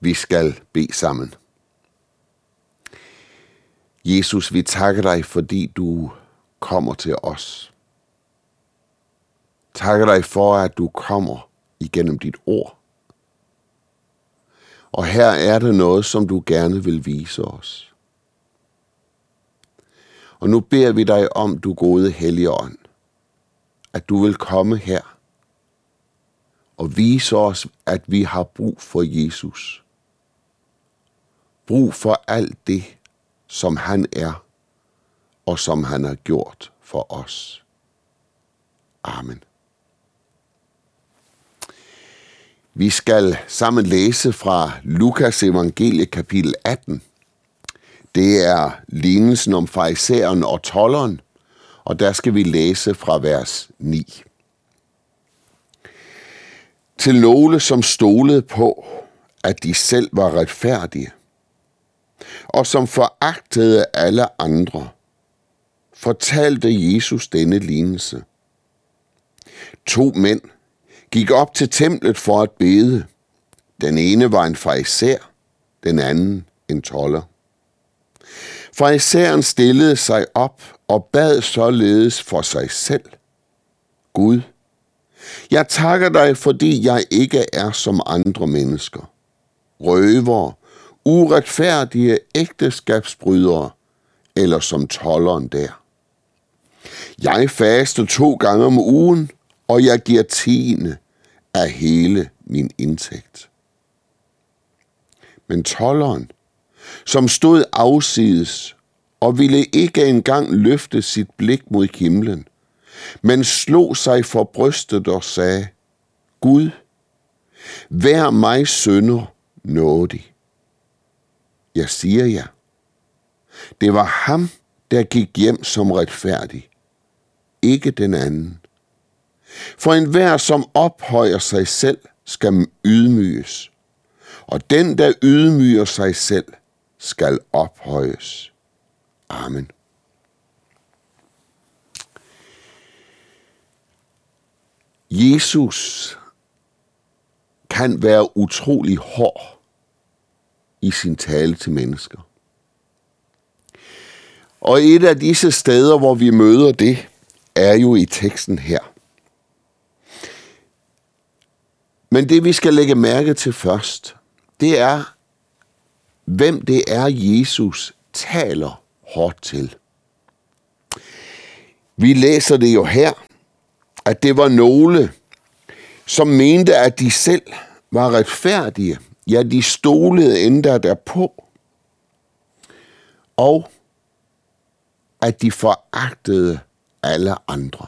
Vi skal bede sammen. Jesus, vi takker dig, fordi du kommer til os. Takker dig for, at du kommer igennem dit ord. Og her er der noget, som du gerne vil vise os. Og nu beder vi dig om, du gode Helligånd, at du vil komme her og vise os, at vi har brug for Jesus. Brug for alt det, som han er, og som han har gjort for os. Amen. Vi skal sammen læse fra Lukas evangelie kapitel 18. Det er lignelsen om farisæeren og tolleren, og der skal vi læse fra vers 9. Til nogle, som stolede på, at de selv var retfærdige, og som foragtede alle andre, fortalte Jesus denne lignelse. To mænd gik op til templet for at bede. Den ene var en farisæer, den anden en toller. Farisæeren stillede sig op og bad således for sig selv. Gud, jeg takker dig, fordi jeg ikke er som andre mennesker. Røver, uretfærdige ægteskabsbrydere, eller som tolleren der. Jeg faster to gange om ugen, og jeg giver tiende af hele min indtægt. Men tolleren, som stod afsides og ville ikke engang løfte sit blik mod himlen, men slog sig for brystet og sagde, Gud, vær mig sønder nådig. Jeg siger jer, det var ham, der gik hjem som retfærdig, ikke den anden. For enhver, som ophøjer sig selv, skal ydmyges, og den, der ydmyger sig selv, skal ophøjes. Amen. Jesus kan være utrolig hård i sin tale til mennesker. Og et af disse steder, hvor vi møder det, er jo i teksten her. Men det vi skal lægge mærke til først, det er, hvem det er, Jesus taler hårdt til. Vi læser det jo her, at det var nogle, som mente, at de selv var retfærdige. Ja, de stolede endda derpå. Og at de foragtede alle andre.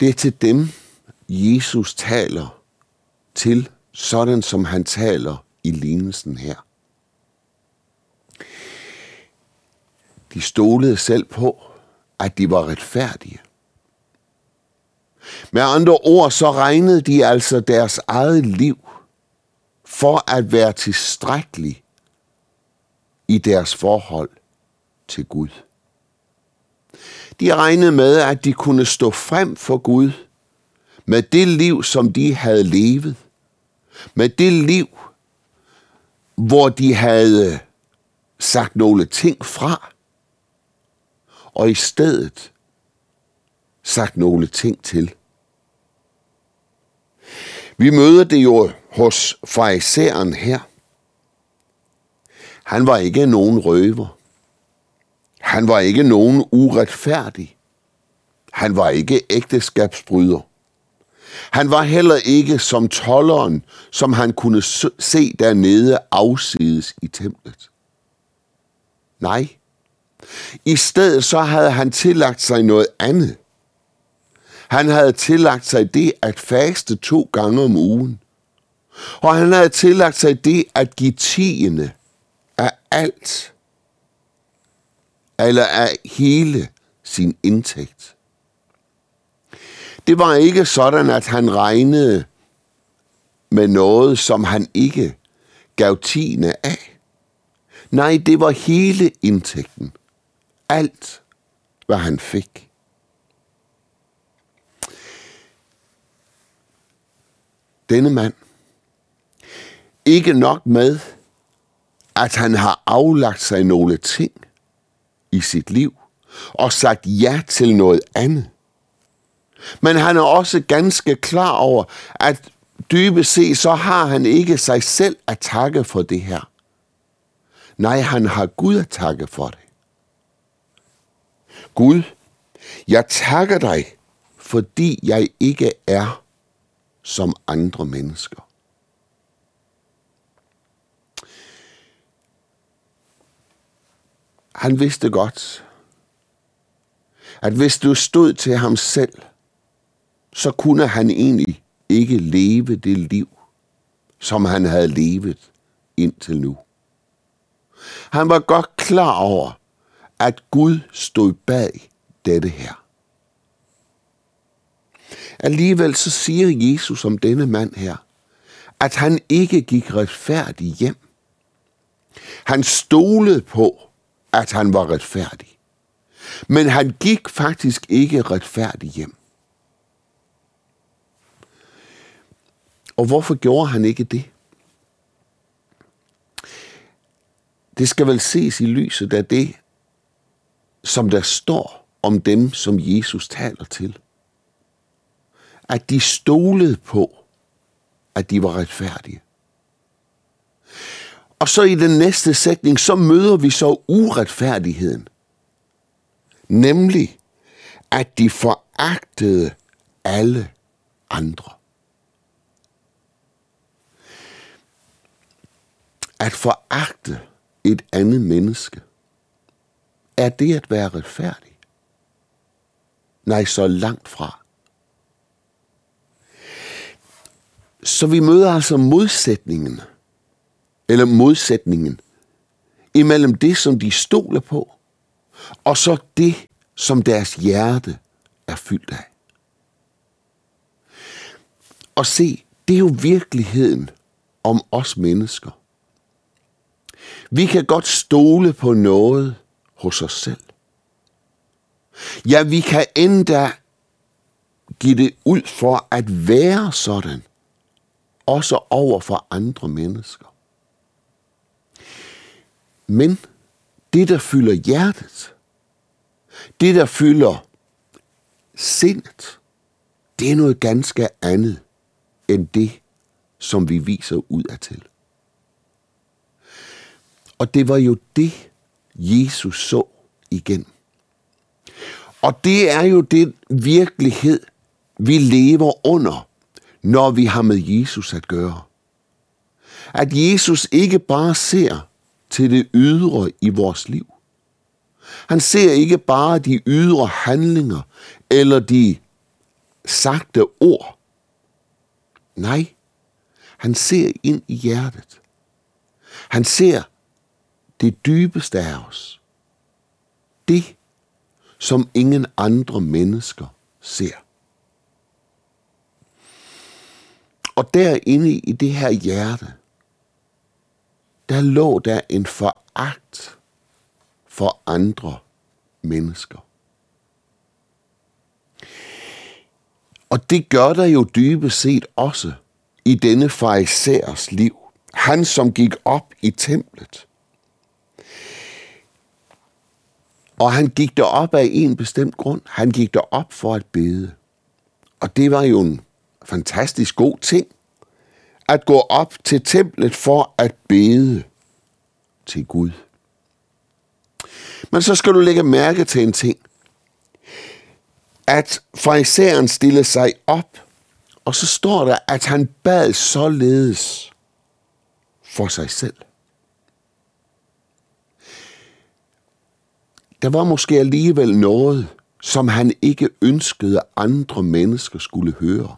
Det er til dem, Jesus taler til, sådan som han taler i lignelsen her. De stolede selv på, at de var retfærdige. Med andre ord, så regnede de altså deres eget liv for at være tilstrækkelig i deres forhold til Gud. De regnede med, at de kunne stå frem for Gud med det liv, som de havde levet. Med det liv, hvor de havde sagt nogle ting fra, og i stedet sagt nogle ting til. Vi møder det jo hos farisæeren her. Han var ikke nogen røver. Han var ikke nogen uretfærdig. Han var ikke ægteskabsbryder. Han var heller ikke som tolleren, som han kunne se dernede afsides i templet. Nej, i stedet så havde han tillagt sig noget andet. Han havde tillagt sig det at faste to gange om ugen. Og han havde tillagt sig det at give tiende af alt, eller af hele sin indtægt. Det var ikke sådan, at han regnede med noget, som han ikke gav tiende af. Nej, det var hele indtægten. Alt, hvad han fik. Denne mand Ikke nok med, at han har aflagt sig nogle ting i sit liv og sagt ja til noget andet. Men han er også ganske klar over, at dybest set så har han ikke sig selv at takke for det her. Nej, han har Gud at takke for det. Gud, jeg takker dig, fordi jeg ikke er som andre mennesker. Han vidste godt, at hvis du stod til ham selv, så kunne han egentlig ikke leve det liv, som han havde levet indtil nu. Han var godt klar over, at Gud stod bag dette her. Alligevel så siger Jesus om denne mand her, at han ikke gik retfærdig hjem. Han stolede på, at han var retfærdig. Men han gik faktisk ikke retfærdig hjem. Og hvorfor gjorde han ikke det? Det skal vel ses i lyset af det, som der står om dem, som Jesus taler til. At de stolede på, at de var retfærdige. Og så i den næste sætning, så møder vi så uretfærdigheden. Nemlig, at de foragtede alle andre. At foragte et andet menneske, er det at være retfærdig? Nej, så langt fra. Så vi møder altså modsætningen, eller modsætningen, imellem det, som de stoler på, og så det, som deres hjerte er fyldt af. Og se, det er jo virkeligheden om os mennesker. Vi kan godt stole på noget hos os selv. Ja, vi kan endda give det ud for at være sådan, også over for andre mennesker. Men det, der fylder hjertet, det, der fylder sindet, det er noget ganske andet end det, som vi viser ud af til. Og det var jo det, Jesus så igen. Og det er jo den virkelighed, vi lever under, når vi har med Jesus at gøre. At Jesus ikke bare ser til det ydre i vores liv. Han ser ikke bare de ydre handlinger eller de sagte ord. Nej, han ser ind i hjertet. Han ser det dybeste af os. Det, som ingen andre mennesker ser. Og derinde i det her hjerte, der lå der en foragt for andre mennesker. Og det gør der jo dybest set også i denne farisæers liv. Han, som gik op i templet. Og han gik derop af en bestemt grund. Han gik derop for at bede. Og det var jo en fantastisk god ting. At gå op til templet for at bede til Gud. Men så skal du lægge mærke til en ting. At farisæeren stillede sig op, og så står der, at han bad således for sig selv. Der var måske alligevel noget, som han ikke ønskede, andre mennesker skulle høre.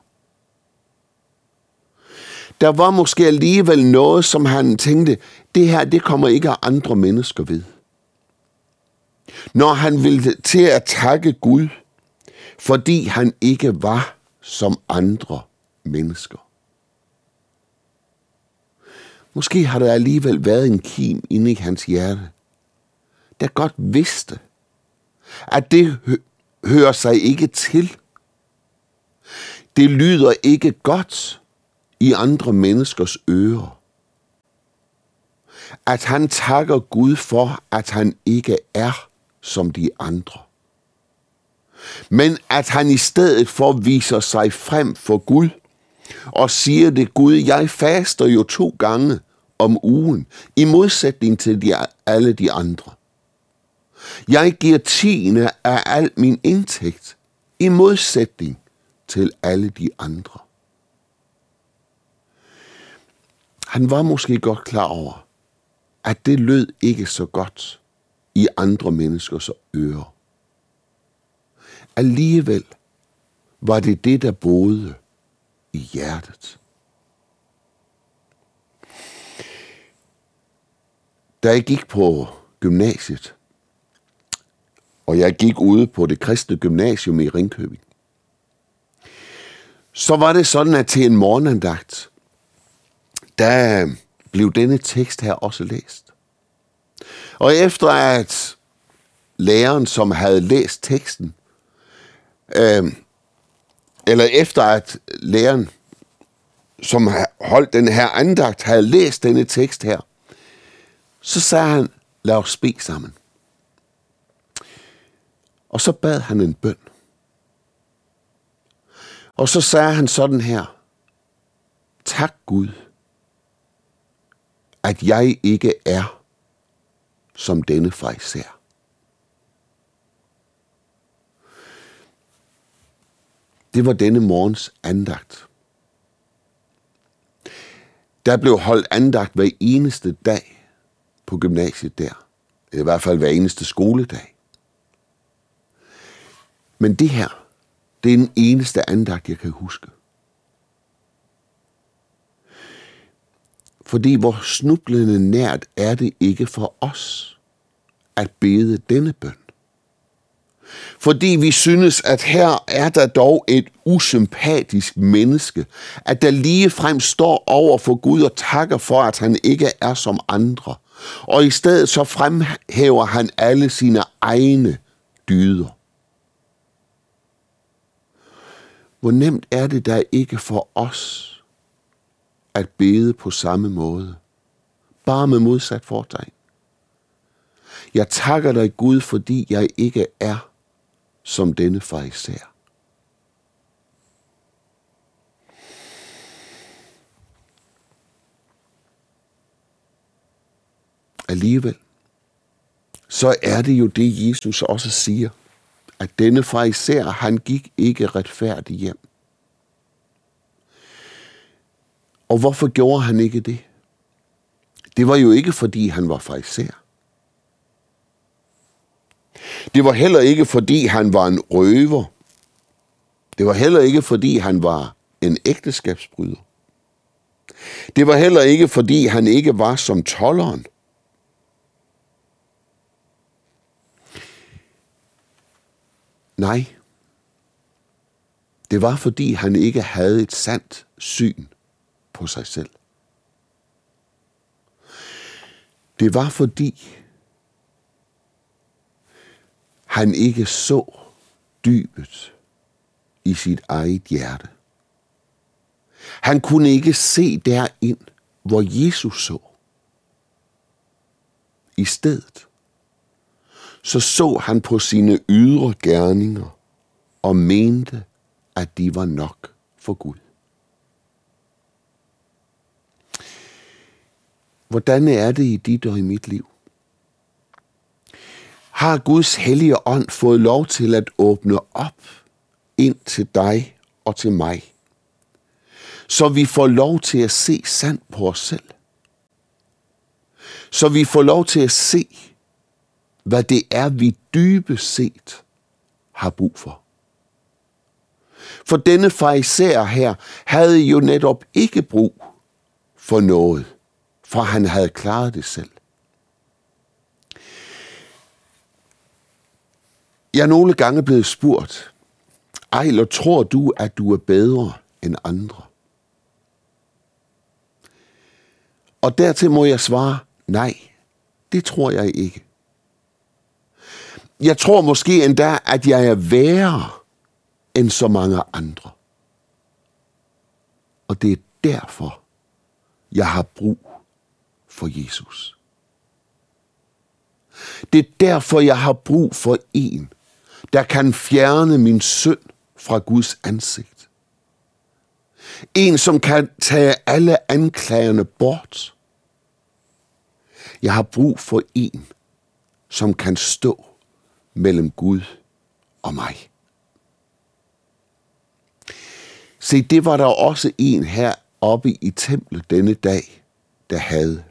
Der var måske alligevel noget, som han tænkte, det her, det kommer ikke af andre mennesker ved. Når han ville til at takke Gud, fordi han ikke var som andre mennesker. Måske har der alligevel været en kim inde i hans hjerte, der godt vidste, at det hører sig ikke til. Det lyder ikke godt i andre menneskers ører at han takker Gud for, at han ikke er som de andre. Men at han i stedet for viser sig frem for Gud og siger det, Gud, jeg faster jo to gange om ugen, i modsætning til de, alle de andre. Jeg giver tiende af al min indtægt, i modsætning til alle de andre. Han var måske godt klar over, at det lød ikke så godt i andre menneskers ører. Alligevel var det det, der boede i hjertet. Da jeg gik på gymnasiet, og jeg gik ude på det kristne gymnasium i Ringkøbing, så var det sådan, at til en morgenandagt, der blev denne tekst her også læst. Og efter at læreren, som havde læst teksten, øh, eller efter at læreren, som holdt den her andagt, havde læst denne tekst her, så sagde han, lad os bede sammen. Og så bad han en bøn. Og så sagde han sådan her, tak Gud, at jeg ikke er som denne fejser. Det var denne morgens andagt. Der blev holdt andagt hver eneste dag på gymnasiet der. I hvert fald hver eneste skoledag. Men det her, det er den eneste andagt, jeg kan huske. Fordi hvor snublende nært er det ikke for os at bede denne bøn. Fordi vi synes, at her er der dog et usympatisk menneske, at der lige frem står over for Gud og takker for, at han ikke er som andre. Og i stedet så fremhæver han alle sine egne dyder. Hvor nemt er det der ikke for os at bede på samme måde, bare med modsat fortegn. Jeg takker dig Gud, fordi jeg ikke er som denne fariser. Alligevel, så er det jo det, Jesus også siger, at denne fariser, han gik ikke retfærdigt hjem. Og hvorfor gjorde han ikke det? Det var jo ikke, fordi han var fariser. Det var heller ikke, fordi han var en røver. Det var heller ikke, fordi han var en ægteskabsbryder. Det var heller ikke, fordi han ikke var som tolleren. Nej, det var, fordi han ikke havde et sandt syn på sig selv. Det var fordi, han ikke så dybet i sit eget hjerte. Han kunne ikke se derind, hvor Jesus så. I stedet så så han på sine ydre gerninger og mente, at de var nok for Gud. Hvordan er det i dit og i mit liv? Har Guds hellige ånd fået lov til at åbne op ind til dig og til mig, så vi får lov til at se sandt på os selv? Så vi får lov til at se, hvad det er, vi dybest set har brug for. For denne fariser her havde jo netop ikke brug for noget for han havde klaret det selv. Jeg er nogle gange blevet spurgt, Ejler, tror du, at du er bedre end andre? Og dertil må jeg svare, nej, det tror jeg ikke. Jeg tror måske endda, at jeg er værre end så mange andre. Og det er derfor, jeg har brug for Jesus. Det er derfor, jeg har brug for en, der kan fjerne min synd fra Guds ansigt. En, som kan tage alle anklagerne bort. Jeg har brug for en, som kan stå mellem Gud og mig. Se, det var der også en her oppe i templet denne dag, der havde.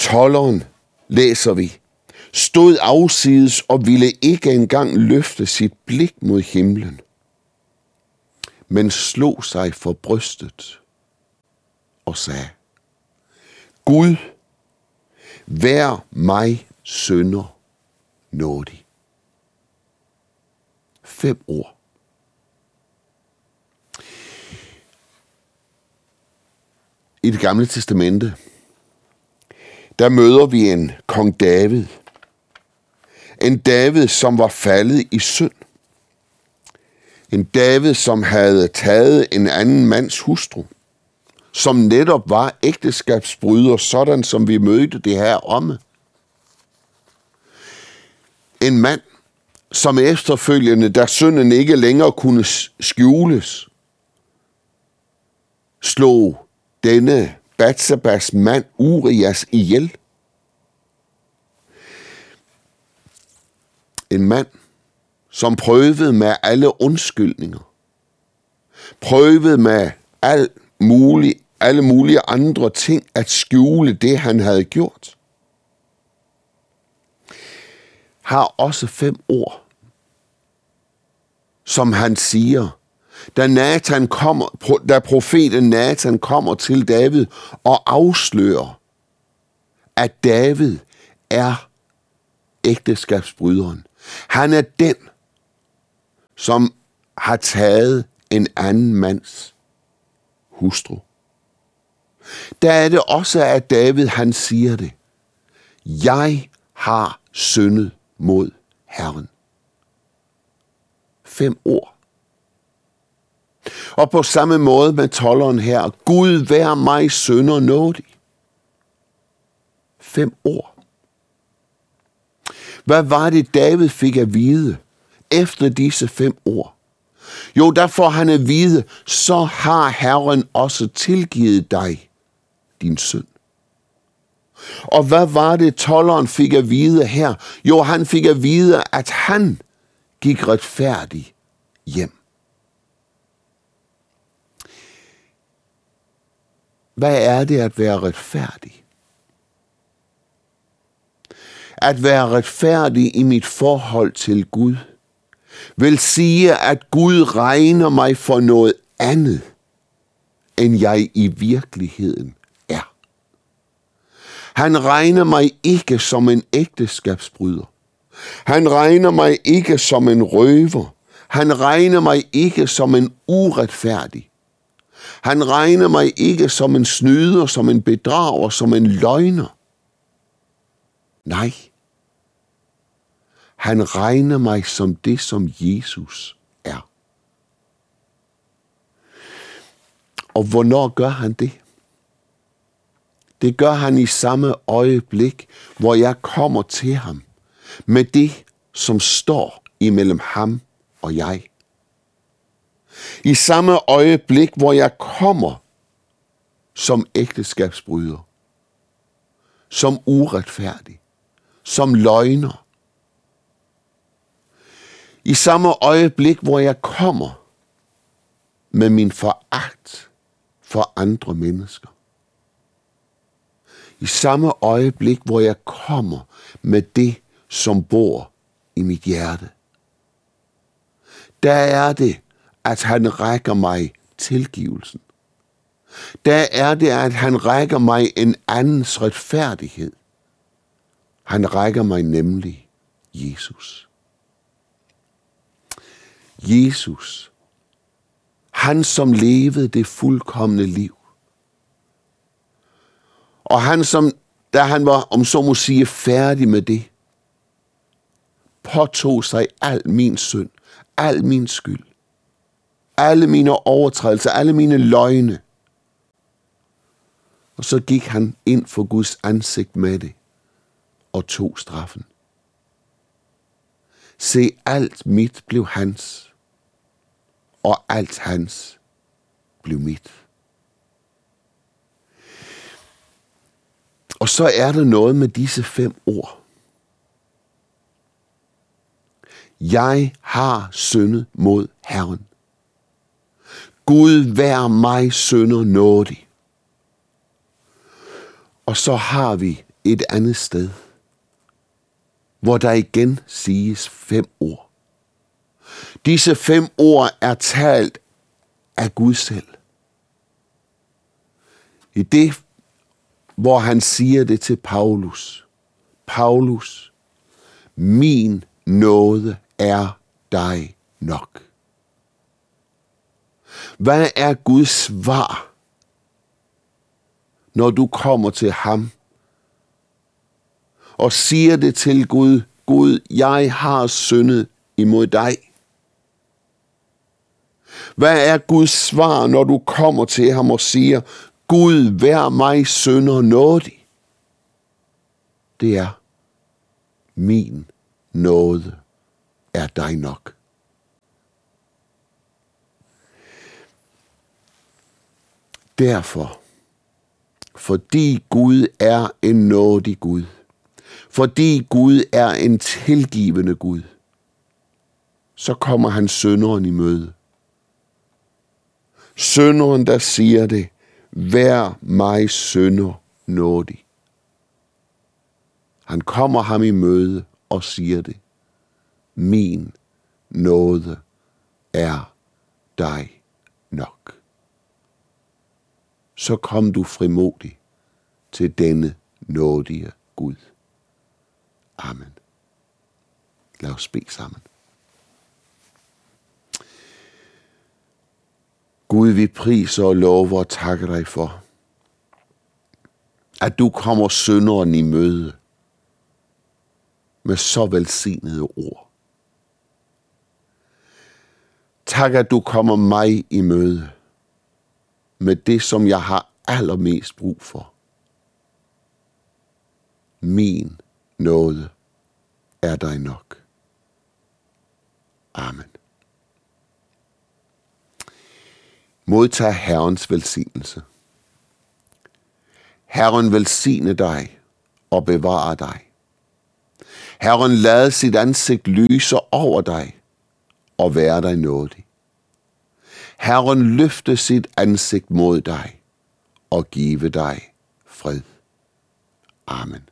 Tolleren, læser vi, stod afsides og ville ikke engang løfte sit blik mod himlen, men slog sig for brystet og sagde, Gud, vær mig sønder nådig. Fem ord. I det gamle testamente, der møder vi en kong David. En David, som var faldet i synd. En David, som havde taget en anden mands hustru. Som netop var ægteskabsbryder, sådan som vi mødte det her omme. En mand, som efterfølgende, da synden ikke længere kunne skjules, slog denne Batsabas mand Urias ihjel. En mand, som prøvede med alle undskyldninger. Prøvede med al mulig, alle mulige andre ting at skjule det, han havde gjort. Har også fem ord, som han siger, da Nathan kommer, da profeten Nathan kommer til David og afslører, at David er ægteskabsbryderen. Han er den, som har taget en anden mands hustru. Der er det også, at David han siger det. Jeg har syndet mod Herren. Fem ord. Og på samme måde med tolleren her. Gud vær mig sønder nådig. Fem ord. Hvad var det, David fik at vide efter disse fem ord? Jo, der får han at vide, så har Herren også tilgivet dig din synd. Og hvad var det, tolleren fik at vide her? Jo, han fik at vide, at han gik retfærdig hjem. Hvad er det at være retfærdig? At være retfærdig i mit forhold til Gud vil sige, at Gud regner mig for noget andet, end jeg i virkeligheden er. Han regner mig ikke som en ægteskabsbryder. Han regner mig ikke som en røver. Han regner mig ikke som en uretfærdig. Han regner mig ikke som en snyder, som en bedrager, som en løgner. Nej. Han regner mig som det, som Jesus er. Og hvornår gør han det? Det gør han i samme øjeblik, hvor jeg kommer til ham med det, som står imellem ham og jeg. I samme øjeblik, hvor jeg kommer som ægteskabsbryder, som uretfærdig, som løgner. I samme øjeblik, hvor jeg kommer med min foragt for andre mennesker. I samme øjeblik, hvor jeg kommer med det, som bor i mit hjerte. Der er det, at han rækker mig tilgivelsen. Der er det, at han rækker mig en andens retfærdighed. Han rækker mig nemlig Jesus. Jesus. Han, som levede det fuldkommende liv. Og han, som, da han var, om så må sige, færdig med det, påtog sig al min synd, al min skyld alle mine overtrædelser, alle mine løgne. Og så gik han ind for Guds ansigt med det og tog straffen. Se, alt mit blev hans, og alt hans blev mit. Og så er der noget med disse fem ord. Jeg har syndet mod Herren. Gud vær mig sønder nådig. Og så har vi et andet sted, hvor der igen siges fem ord. Disse fem ord er talt af Gud selv. I det, hvor han siger det til Paulus. Paulus, min nåde er dig nok. Hvad er Guds svar, når du kommer til ham og siger det til Gud, Gud, jeg har syndet imod dig? Hvad er Guds svar, når du kommer til ham og siger, Gud, vær mig sønder nådig? Det er, min nåde er dig nok. Derfor, fordi Gud er en nådig Gud, fordi Gud er en tilgivende Gud, så kommer han sønderen i møde. Sønderen, der siger det, vær mig sønder nådig. Han kommer ham i møde og siger det. Min nåde er dig nok så kom du frimodig til denne nådige Gud. Amen. Lad os bede sammen. Gud, vi priser og lover og takker dig for, at du kommer sønderen i møde med så velsignede ord. Tak, at du kommer mig i møde med det, som jeg har allermest brug for. Min nåde er dig nok. Amen. Modtag Herrens velsignelse. Herren velsigne dig og bevare dig. Herren lad sit ansigt lyse over dig og være dig nådig. Herren løfte sit ansigt mod dig og give dig fred. Amen.